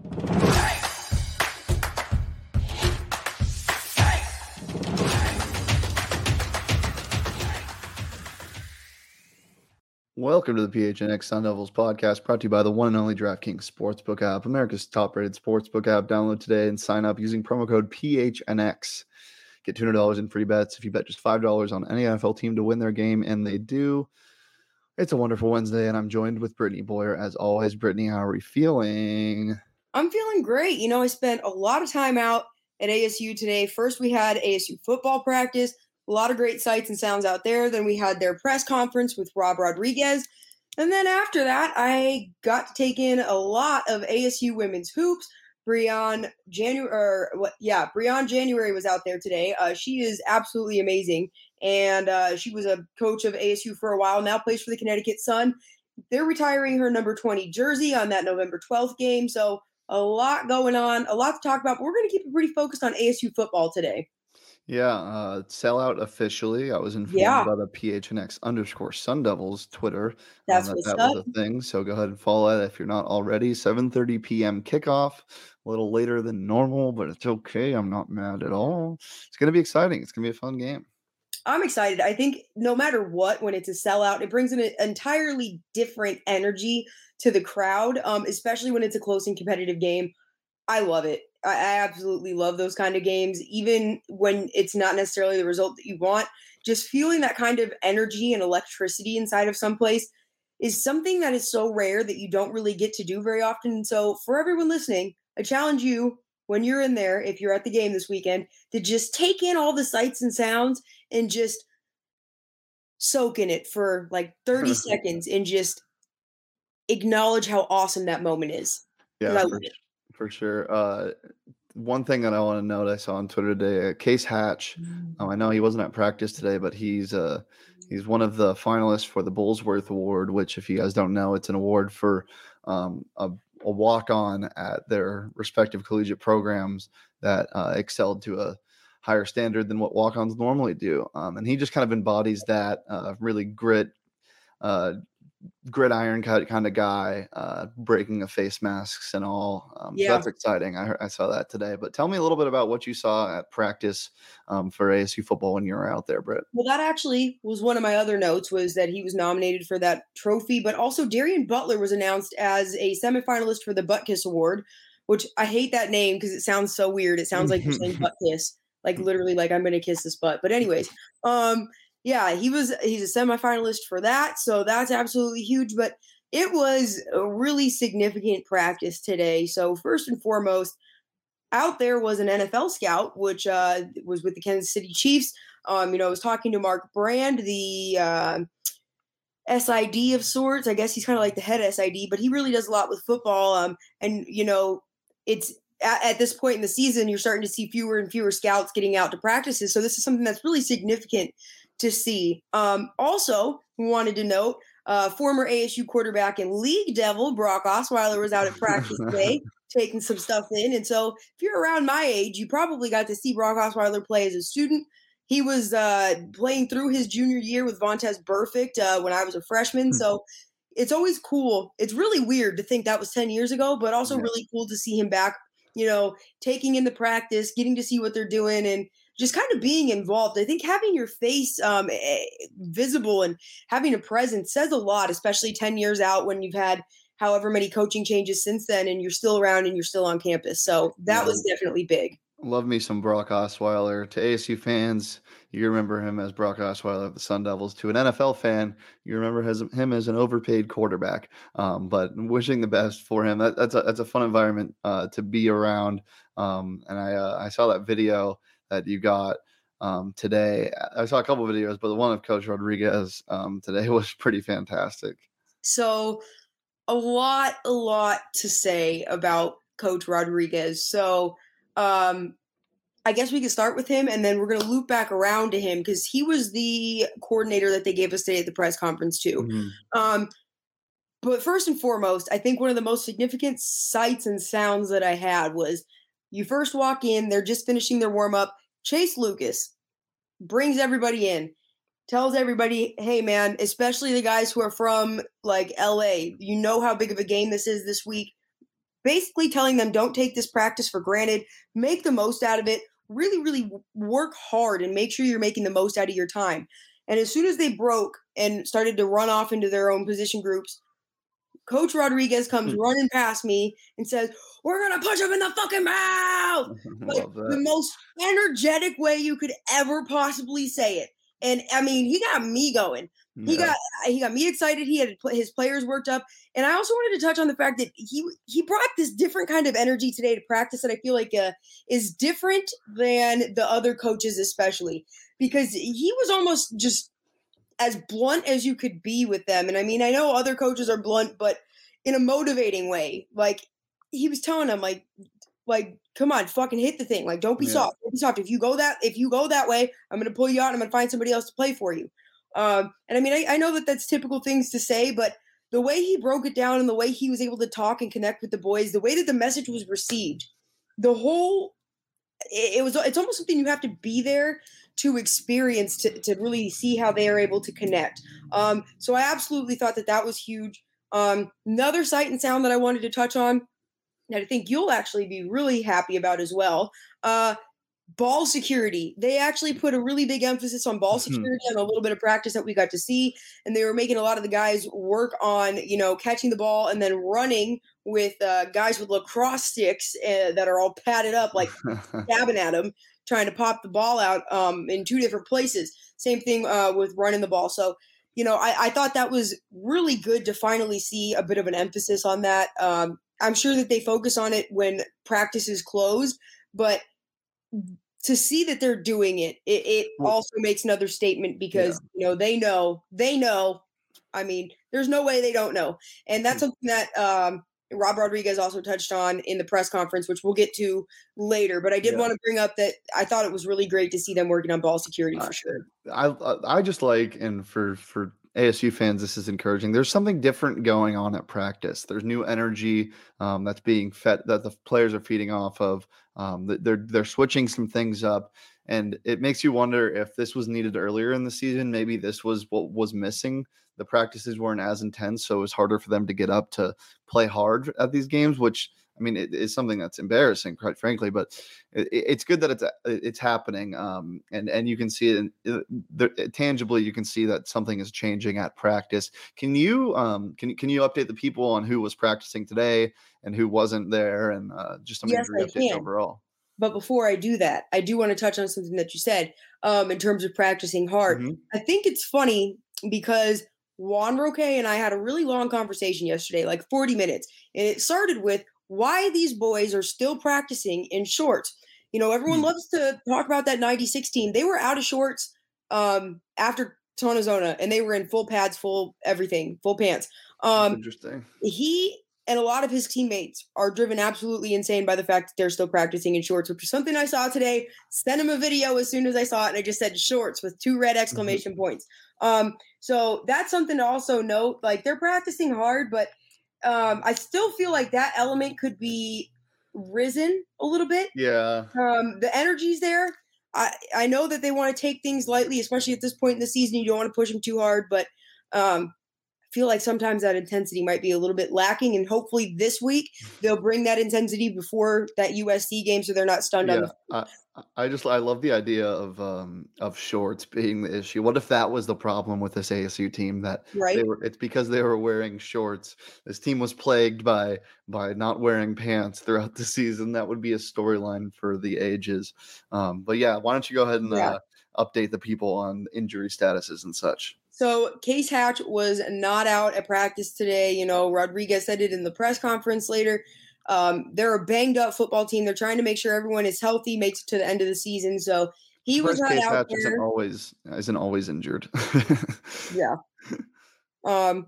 Welcome to the PHNX Sun Devils podcast brought to you by the one and only DraftKings Sportsbook app, America's top rated sportsbook app. Download today and sign up using promo code PHNX. Get $200 in free bets if you bet just $5 on any NFL team to win their game, and they do. It's a wonderful Wednesday, and I'm joined with Brittany Boyer. As always, Brittany, how are we feeling? I'm feeling great. You know, I spent a lot of time out at ASU today. First, we had ASU football practice a lot of great sights and sounds out there. Then we had their press conference with Rob Rodriguez. And then after that, I got to take in a lot of ASU women's hoops. Briann January? Yeah, Briann January was out there today. Uh, she is absolutely amazing, and uh, she was a coach of ASU for a while. Now plays for the Connecticut Sun. They're retiring her number twenty jersey on that November twelfth game. So a lot going on, a lot to talk about. But we're going to keep it pretty focused on ASU football today. Yeah, uh, sellout officially. I was informed Yeah, by the PHNX underscore Sun Devils Twitter um, that's that what's that up. was a thing. So go ahead and follow that if you're not already. 7:30 p.m. kickoff, a little later than normal, but it's okay. I'm not mad at all. It's gonna be exciting. It's gonna be a fun game. I'm excited. I think no matter what, when it's a sellout, it brings an entirely different energy to the crowd, um, especially when it's a close and competitive game. I love it. I, I absolutely love those kind of games, even when it's not necessarily the result that you want. Just feeling that kind of energy and electricity inside of some place is something that is so rare that you don't really get to do very often. So, for everyone listening, I challenge you when you're in there, if you're at the game this weekend, to just take in all the sights and sounds and just soak in it for like 30 seconds and just acknowledge how awesome that moment is. Yeah, for for sure. Uh, one thing that I want to note, I saw on Twitter today, uh, Case Hatch. Um, I know he wasn't at practice today, but he's uh he's one of the finalists for the Burlsworth Award, which, if you guys don't know, it's an award for um, a, a walk on at their respective collegiate programs that uh, excelled to a higher standard than what walk ons normally do. Um, and he just kind of embodies that uh, really grit. Gridiron kind kind of guy, uh, breaking of face masks and all. Um, so that's exciting. I, I saw that today. But tell me a little bit about what you saw at practice um, for ASU football when you were out there, Britt. Well, that actually was one of my other notes was that he was nominated for that trophy, but also Darien Butler was announced as a semifinalist for the Butkus Award, which I hate that name because it sounds so weird. It sounds like you're saying butt kiss, like literally like I'm gonna kiss this butt. But anyways, um, yeah, he was he's a semifinalist for that, so that's absolutely huge. But it was a really significant practice today. So first and foremost, out there was an NFL scout, which uh, was with the Kansas City Chiefs. Um, you know, I was talking to Mark Brand, the uh, SID of sorts. I guess he's kind of like the head SID, but he really does a lot with football. Um, and you know, it's at, at this point in the season, you're starting to see fewer and fewer scouts getting out to practices. So this is something that's really significant to see. Um, also, we wanted to note uh, former ASU quarterback and league devil Brock Osweiler was out at practice today, taking some stuff in. And so, if you're around my age, you probably got to see Brock Osweiler play as a student. He was uh, playing through his junior year with Vontaze Burfict uh, when I was a freshman. So it's always cool. It's really weird to think that was 10 years ago, but also Yeah. really cool to see him back, you know, taking in the practice, getting to see what they're doing, and just kind of being involved. I think having your face um, eh, visible and having a presence says a lot, especially 10 years out when you've had however many coaching changes since then and you're still around and you're still on campus. So that Yeah. was definitely big. Love me some Brock Osweiler. To ASU fans, you remember him as Brock Osweiler of the Sun Devils. To an NFL fan, you remember his, him as an overpaid quarterback. Um, but wishing the best for him. That, that's a that's a fun environment uh, to be around. Um, and I uh, I saw that video that you got um, today. I saw a couple videos, but the one of Coach Rodriguez um, today was pretty fantastic. So a lot, a lot to say about Coach Rodriguez. So um, I guess we could start with him and then we're going to loop back around to him because he was the coordinator that they gave us today at the press conference, too. Mm-hmm. Um, but first and foremost, I think one of the most significant sights and sounds that I had was you first walk in, they're just finishing their warm up. Chase Lucas brings everybody in tells everybody, hey man, especially the guys who are from like LA, you know how big of a game this is this week. Basically telling them don't take this practice for granted, make the most out of it, really, really work hard and make sure you're making the most out of your time. And as soon as they broke and started to run off into their own position groups, Coach Rodriguez comes mm. running past me and says, We're gonna punch him in the fucking mouth. like the most energetic way you could ever possibly say it. And I mean, he got me going. He got he got me excited. He had his players worked up, and I also wanted to touch on the fact that he he brought this different kind of energy today to practice that I feel like uh, is different than the other coaches, especially because he was almost just as blunt as you could be with them. And I mean, I know other coaches are blunt, but in a motivating way. Like he was telling them, like like come on, fucking hit the thing. Like, don't be yeah. soft. Don't be soft. If you go that, if you go that way, I'm gonna pull you out. I'm gonna find somebody else to play for you. Um, and I mean, I, I know that that's typical things to say, but the way he broke it down and the way he was able to talk and connect with the boys, the way that the message was received, the whole, it, it was, it's almost something you have to be there to experience to, to really see how they are able to connect. Um, so I absolutely thought that that was huge. Um, another sight and sound that I wanted to touch on that I think you'll actually be really happy about as well. Uh, ball security. They actually put a really big emphasis on ball mm-hmm. security and a little bit of practice that we got to see. And they were making a lot of the guys work on, you know, catching the ball and then running with uh, guys with lacrosse sticks uh, that are all padded up, like stabbing at them, trying to pop the ball out um, in two different places. Same thing uh, with running the ball. So, you know, I, I, thought that was really good to finally see a bit of an emphasis on that. Um, I'm sure that they focus on it when practice is closed, but to see that they're doing it, it, it also makes another statement because yeah. you know they know they know. I mean, there's no way they don't know, and that's mm. something that um, Rob Rodriguez also touched on in the press conference, which we'll get to later. But I did yeah. want to bring up that I thought it was really great to see them working on ball security for sure. I I just like and for for ASU fans, this is encouraging. There's something different going on at practice. There's new energy um, that's being fed that the players are feeding off of. Um, they're they're switching some things up, and it makes you wonder if this was needed earlier in the season. Maybe this was what was missing. The practices weren't as intense, so it was harder for them to get up to play hard at these games, which I mean, it is something that's embarrassing, quite frankly. But it, it's good that it's uh, it's happening, um, and and you can see it in, uh, tangibly. You can see that something is changing at practice. Can you um, can can you update the people on who was practicing today and who wasn't there, and uh, just some yes, injury updates overall? But before I do that, I do want to touch on something that you said um, in terms of practicing hard. Mm-hmm. I think it's funny because Juan Roque and I had a really long conversation yesterday, like 40 minutes. And it started with why these boys are still practicing in shorts. You know, everyone mm. loves to talk about that 96 team. They were out of shorts um, after Tontozona and they were in full pads, full everything, full pants. Um, interesting. He and a lot of his teammates are driven absolutely insane by the fact that they're still practicing in shorts, which is something I saw today. Sent him a video as soon as I saw it, and I just said shorts with two red mm-hmm. exclamation mm-hmm. points. Um, so that's something to also note. Like they're practicing hard, but um, I still feel like that element could be risen a little bit. Yeah. Um, the energy's there. I I know that they want to take things lightly, especially at this point in the season. You don't want to push them too hard, but um, feel like sometimes that intensity might be a little bit lacking. And hopefully this week they'll bring that intensity before that USC game, so they're not stunned yeah, on. I, I just I love the idea of um of shorts being the issue. What if that was the problem with this ASU team that right? they were it's because they were wearing shorts. This team was plagued by by not wearing pants throughout the season. That would be a storyline for the ages. Um, but yeah, why don't you go ahead and yeah. uh, update the people on injury statuses and such? So Case Hatch was not out at practice today. You know, Rodriguez said it in the press conference later. Um, they're a banged up football team. They're trying to make sure everyone is healthy, makes it to the end of the season. So he was not Case out Hatch there. Isn't always isn't always injured. yeah. Um,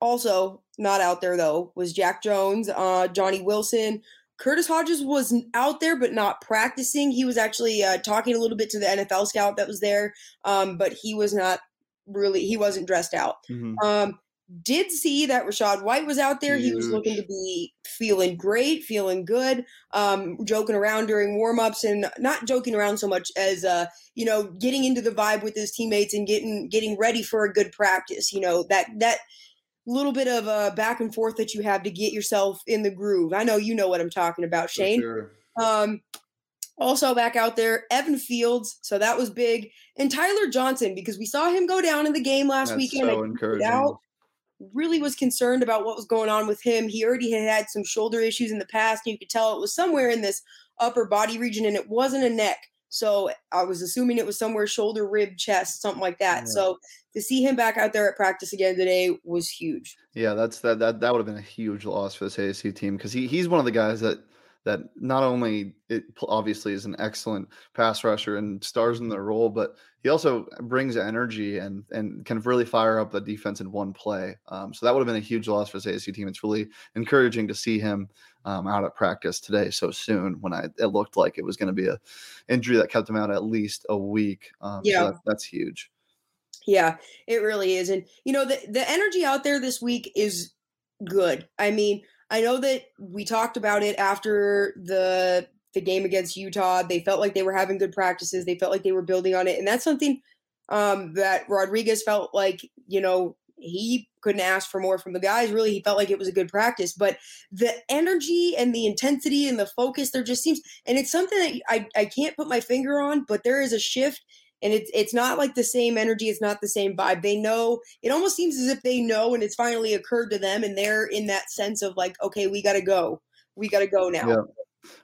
also not out there though was Jack Jones, uh, Johnny Wilson. Curtis Hodges was out there, but not practicing. He was actually uh, talking a little bit to the NFL scout that was there, um, but he was not really. He wasn't dressed out. Mm-hmm. Um, did see that Rachaad White was out there. Huge. He was looking to be feeling great, feeling good, um, joking around during warmups, and not joking around so much as uh, you know, getting into the vibe with his teammates and getting getting ready for a good practice. You know that that little bit of a back and forth that you have to get yourself in the groove. I know you know what I'm talking about, Shane. Sure. Um, also back out there, Evan Fields. So that was big, and Tyler Johnson because we saw him go down in the game last That's weekend. So encouraging. Out, really was concerned about what was going on with him. He already had had some shoulder issues in the past, and you could tell it was somewhere in this upper body region, and it wasn't a neck. So I was assuming it was somewhere shoulder, rib, chest, something like that. Yeah. So to see him back out there at practice again today was huge. Yeah, that's that that that would have been a huge loss for this ASU team because he he's one of the guys that that not only it obviously is an excellent pass rusher and stars in the role, but he also brings energy and and can really fire up the defense in one play. Um, so that would have been a huge loss for this ASU team. It's really encouraging to see him um, out at practice today so soon when I it looked like it was going to be a injury that kept him out at least a week. Um, yeah, so that, that's huge. Yeah, it really is, and you know the the energy out there this week is good. I mean, I know that we talked about it after the the game against Utah. They felt like they were having good practices. They felt like they were building on it, and that's something um, that Rodriguez felt like you know he couldn't ask for more from the guys. Really, he felt like it was a good practice. But the energy and the intensity and the focus, there just seems, and it's something that I I can't put my finger on, but there is a shift and it's it's not like the same energy it's not the same vibe they know it almost seems as if they know and it's finally occurred to them and they're in that sense of like okay we got to go we got to go now yeah.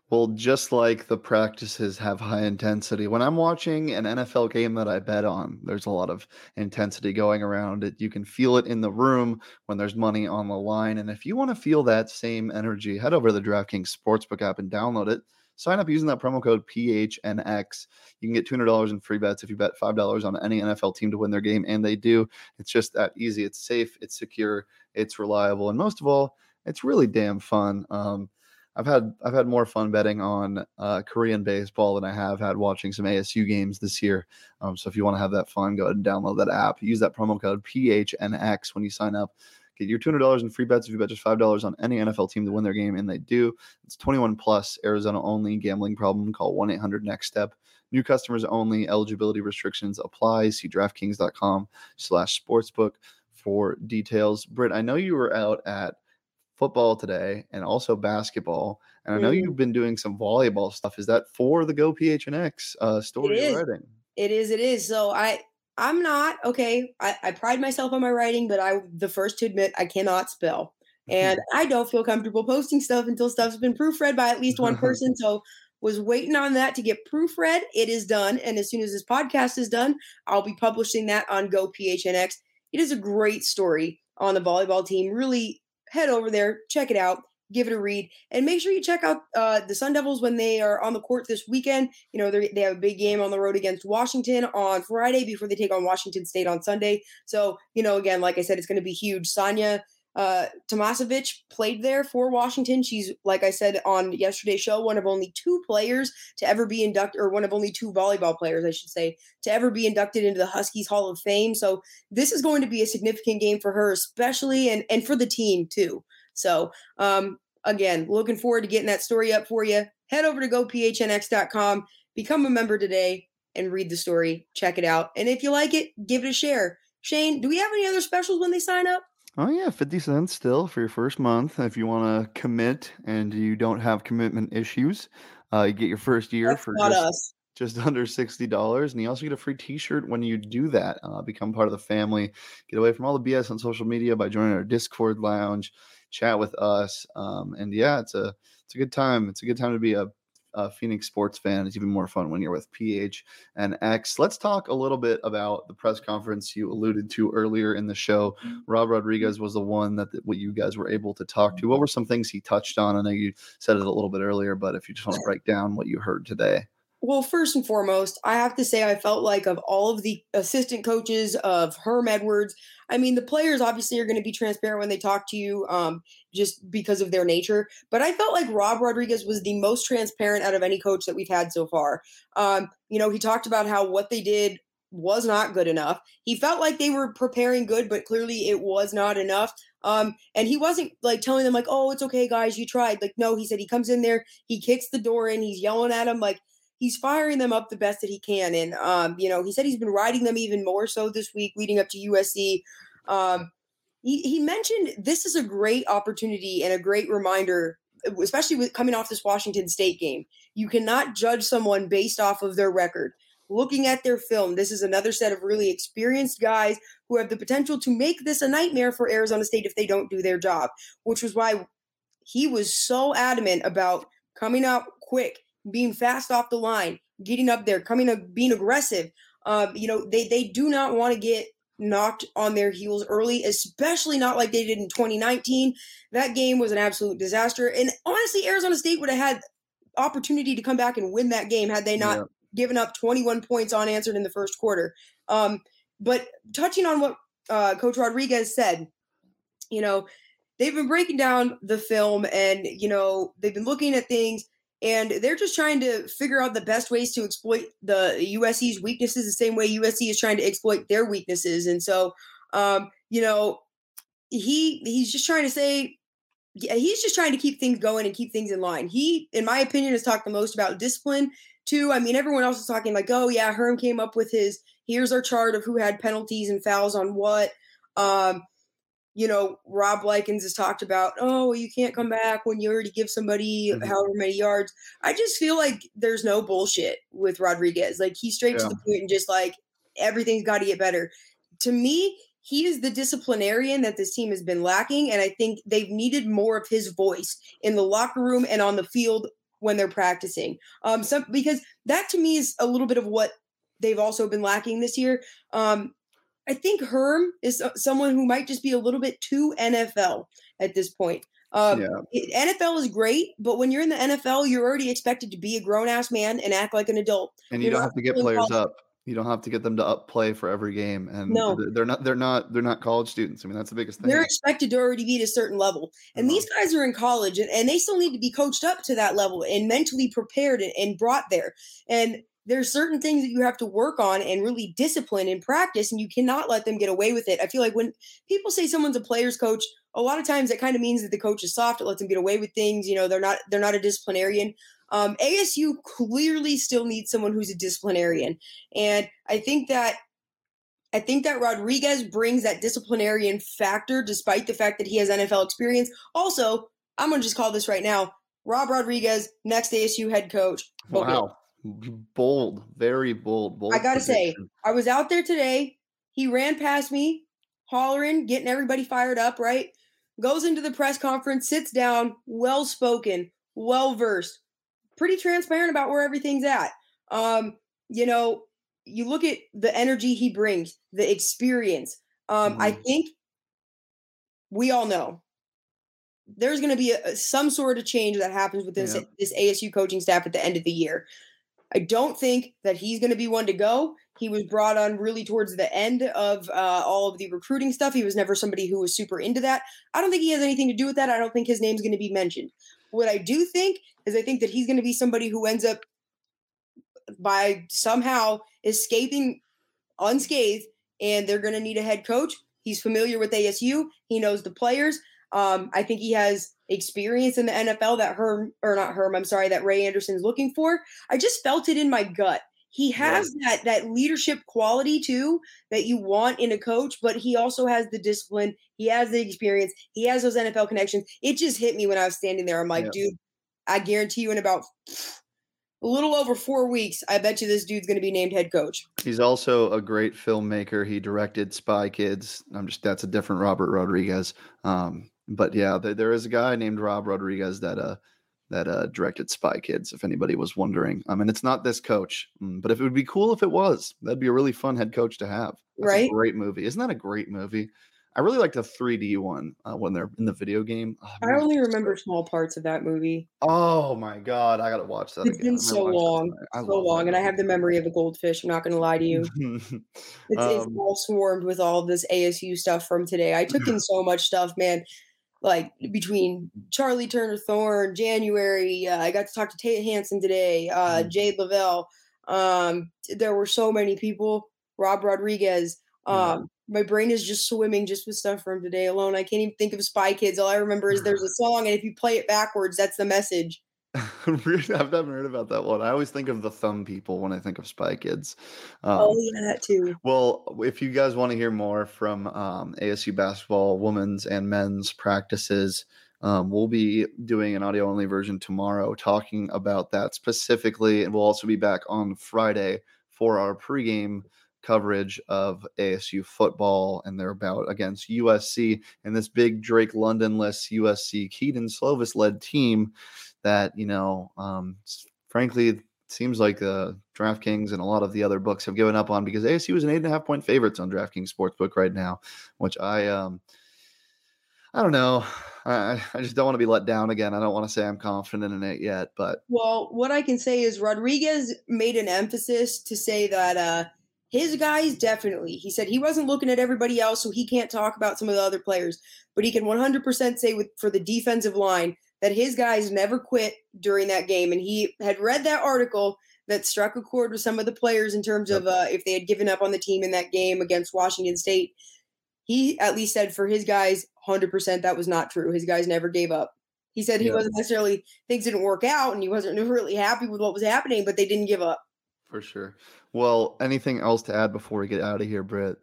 Well, just like the practices have high intensity, when I'm watching an NFL game that I bet on, there's a lot of intensity going around it. You can feel it in the room when there's money on the line. And if you want to feel that same energy, head over to the DraftKings Sportsbook app and download it. Sign up using that promo code PHNX. You can get $200 in free bets if you bet $5 on any NFL team to win their game, and they do. It's just that easy. It's safe, it's secure, it's reliable, and most of all, it's really damn fun. Um, I've had I've had more fun betting on uh, Korean baseball than I have had watching some ASU games this year. Um, so if you want to have that fun, go ahead and download that app. Use that promo code PHNX when you sign up. Get your $200 in free bets if you bet just $5 on any NFL team to win their game, and they do. It's 21 plus, Arizona only. Gambling problem? Call 1 800 Next Step. New customers only. Eligibility restrictions apply. See DraftKings.com/slash sportsbook for details. Britt, I know you were out at football today and also basketball, and I know mm. you've been doing some volleyball stuff. Is that for the Go PHNX uh, story you're writing? It is. It is. So I I'm not okay. I, I pride myself on my writing, but I'm the first to admit I cannot spell, mm-hmm. and I don't feel comfortable posting stuff until stuff's been proofread by at least one person. So was waiting on that to get proofread. It is done, and as soon as this podcast is done, I'll be publishing that on Go PHNX. It is a great story on the volleyball team. Really head over there, check it out give it a read and make sure you check out uh, the sun devils when they are on the court this weekend you know they have a big game on the road against washington on friday before they take on washington state on sunday so you know again like i said it's going to be huge Sanja uh, played there for Washington. She's, like I said on yesterday's show, one of only two players to ever be inducted, or one of only two volleyball players, I should say, to ever be inducted into the Huskies Hall of Fame. So this is going to be a significant game for her, especially, and and for the team too. So, um, again, looking forward to getting that story up for you. Head over to gophnx.com, become a member today, and read the story. Check it out. And if you like it, give it a share. Shane, do we have any other specials when they sign up? Oh yeah, fifty cents still for your first month. If you want to commit and you don't have commitment issues, uh, you get your first year That's for just, us. just under sixty dollars, and you also get a free T-shirt when you do that. Uh, become part of the family. Get away from all the BS on social media by joining our Discord lounge chat with us. Um, and yeah, it's a it's a good time. It's a good time to be a, a, Phoenix sports fan. It's even more fun when you're with PH and X. Let's talk a little bit about the press conference you alluded to earlier in the show. Mm-hmm. Rob Rodriguez was the one that what you guys were able to talk to. What were some things he touched on? I know you said it a little bit earlier, but if you just want to break down what you heard today. Well, first and foremost, I have to say I felt like of all of the assistant coaches of Herm Edwards, I mean the players obviously are going to be transparent when they talk to you, um, just because of their nature. But I felt like Rob Rodriguez was the most transparent out of any coach that we've had so far. Um, you know, he talked about how what they did was not good enough. He felt like they were preparing good, but clearly it was not enough. Um, and he wasn't like telling them like, "Oh, it's okay, guys, you tried." Like, no, he said he comes in there, he kicks the door in, he's yelling at them like he's firing them up the best that he can. And um, you know, he said he's been riding them even more so this week leading up to USC. Um, he, he mentioned this is a great opportunity and a great reminder, especially with coming off this Washington State game. You cannot judge someone based off of their record. Looking at their film, this is another set of really experienced guys who have the potential to make this a nightmare for Arizona State if they don't do their job, which was why he was so adamant about coming out quick being fast off the line, getting up there, coming up, being aggressive. Um, you know, they they do not want to get knocked on their heels early, especially not like they did in 2019. That game was an absolute disaster. And honestly, Arizona State would have had opportunity to come back and win that game had they not yeah. given up 21 points unanswered in the first quarter. Um, but touching on what uh, Coach Rodriguez said, you know, they've been breaking down the film and, you know, they've been looking at things and they're just trying to figure out the best ways to exploit the USC's weaknesses the same way USC is trying to exploit their weaknesses. And so, um, you know, he he's just trying to say he's just trying to keep things going and keep things in line. He, in my opinion, has talked the most about discipline too. I mean, everyone else is talking like, oh yeah, Herm came up with his here's our chart of who had penalties and fouls on what. Um, you know, Rob Likens has talked about, oh, you can't come back when you already give somebody mm-hmm. however many yards. I just feel like there's no bullshit with Rodriguez. Like he's straight yeah. to the point and just like everything's got to get better. To me, he is the disciplinarian that this team has been lacking, and I think they've needed more of his voice in the locker room and on the field when they're practicing. Um, some because that to me is a little bit of what they've also been lacking this year. Um, I think Herm is someone who might just be a little bit too NFL at this point. Um, yeah. NFL is great, but when you're in the NFL, you're already expected to be a grown ass man and act like an adult. And you you're don't have to get players college. up. You don't have to get them to up play for every game. And no. they're not they're not they're not college students. I mean, that's the biggest thing. They're expected to already be at a certain level. And uh-huh. these guys are in college and, and they still need to be coached up to that level and mentally prepared and, and brought there. And there's certain things that you have to work on and really discipline and practice and you cannot let them get away with it i feel like when people say someone's a player's coach a lot of times that kind of means that the coach is soft it lets them get away with things you know they're not they're not a disciplinarian um, asu clearly still needs someone who's a disciplinarian and i think that I think that Rodriguez brings that disciplinarian factor despite the fact that he has NFL experience. Also, I'm going to just call this right now Rob Rodriguez, next ASU head coach. Wow. Bold, very bold. bold I gotta say, I was out there today. He ran past me, hollering, getting everybody fired up. Right, goes into the press conference, sits down, well spoken, well versed, pretty transparent about where everything's at. Um, you know, you look at the energy he brings, the experience. Um, mm-hmm. I think we all know there's going to be a, some sort of change that happens with this, yeah. this ASU coaching staff at the end of the year. I don't think that he's going to be one to go. He was brought on really towards the end of uh, all of the recruiting stuff. He was never somebody who was super into that. I don't think he has anything to do with that. I don't think his name's going to be mentioned. What I do think is I think that he's going to be somebody who ends up by somehow escaping unscathed, and they're going to need a head coach. He's familiar with ASU. He knows the players. Um, I think he has experience in the NFL that Herm or not Herm, I'm sorry, that Ray Anderson is looking for. I just felt it in my gut. He has yeah. that that leadership quality too that you want in a coach, but he also has the discipline. He has the experience. He has those NFL connections. It just hit me when I was standing there. I'm like, yeah. dude, I guarantee you in about a little over four weeks, I bet you this dude's going to be named head coach. He's also a great filmmaker. He directed Spy Kids. I'm just that's a different Robert Rodriguez. Um, but yeah, there, there is a guy named Rob Rodriguez that uh that uh directed Spy Kids. If anybody was wondering, I mean, it's not this coach, mm, but if it would be cool if it was, that'd be a really fun head coach to have. That's right? great movie. Isn't that a great movie? I really like the 3D one uh, when they're in the video game. Oh, I only remember so- small parts of that movie. Oh my god, I gotta watch that It's again. been so gonna long, so long, and I have the memory of a goldfish. I'm not going to lie to you. It's, it's Um, all swarmed with all this ASU stuff from today. I took in so much stuff, man. Like between Charli Turner Thorn, January, uh, I got to talk to Taya Hanson today, uh, Mhm. Jade Loville. Um, there were so many people. Rob Rodriguez. Yeah. Um, my brain is just swimming just with stuff from today alone. I can't even think of Spy Kids. All I remember is there's a song, and if you play it backwards, that's the message. I've never heard about that one. I always think of the thumb people when I think of Spy Kids. Um, Oh yeah, that too. Well, if you guys want to hear more from um, ASU basketball women's and men's practices, um, we'll be doing an audio only version tomorrow talking about that specifically. And we'll also be back on Friday for our pregame coverage of ASU football and their bout against USC and this big Drake London less USC Kedon Slovis led team that, you know, um, frankly, seems like uh, DraftKings and a lot of the other books have given up on because ASU is an eight and a half point favorites on DraftKings Sportsbook right now, which I um I don't know. I, I just don't want to be let down again. I don't want to say I'm confident in it yet, but Well, what I can say is Rodriguez made an emphasis to say that uh, his guys definitely. He said he wasn't looking at everybody else, so he can't talk about some of the other players, but he can 100% say with for the defensive line that his guys never quit during that game, and he had read that article that struck a chord with some of the players in terms Yep. of uh, if they had given up on the team in that game against Washington State. He at least said for his guys, 100% that was not true. His guys never gave up. He said he wasn't necessarily things didn't work out and he wasn't really happy with what was happening, but they didn't give up. for sure. Well, anything else to add before we get out of here, Britt?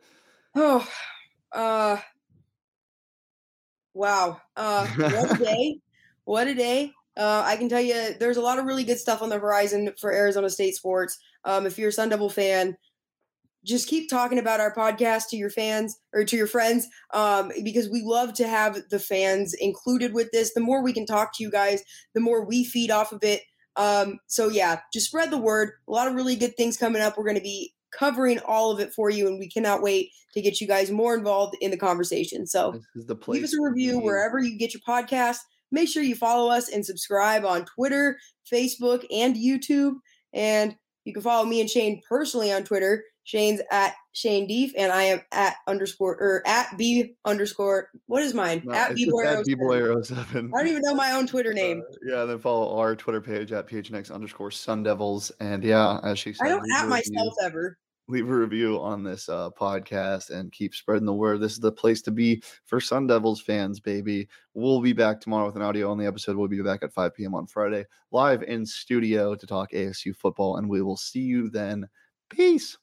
Oh, uh, wow. Uh, what a day. What a day. Uh, I can tell you there's a lot of really good stuff on the horizon for Arizona State sports. Um, if you're a Sun Devil fan, just keep talking about our podcast to your fans or to your friends um, because we love to have the fans included with this. The more we can talk to you guys, the more we feed off of it. Um, so, yeah, just spread the word. A lot of really good things coming up. We're going to be covering all of it for you, and we cannot wait to get you guys more involved in the conversation. So, This is the place. leave us a review wherever you get your podcast. Make sure you follow us and subscribe on Twitter, Facebook, and YouTube. And you can follow me and Shane personally on Twitter. Shane's at Shane Deef, and I am at underscore or at B underscore. What is mine? No, at B Boy. B-Boy07. I don't even know my own Twitter name. Uh, yeah, then follow our Twitter page at PHNX underscore Sun Devils. And yeah, as she said, I don't at myself ever. Leave a review on this uh, podcast and keep spreading the word. This is the place to be for Sun Devils fans, baby. We'll be back tomorrow with an audio only episode. We'll be back at 5 p.m. on Friday, live in studio to talk ASU football, and we will see you then. Peace.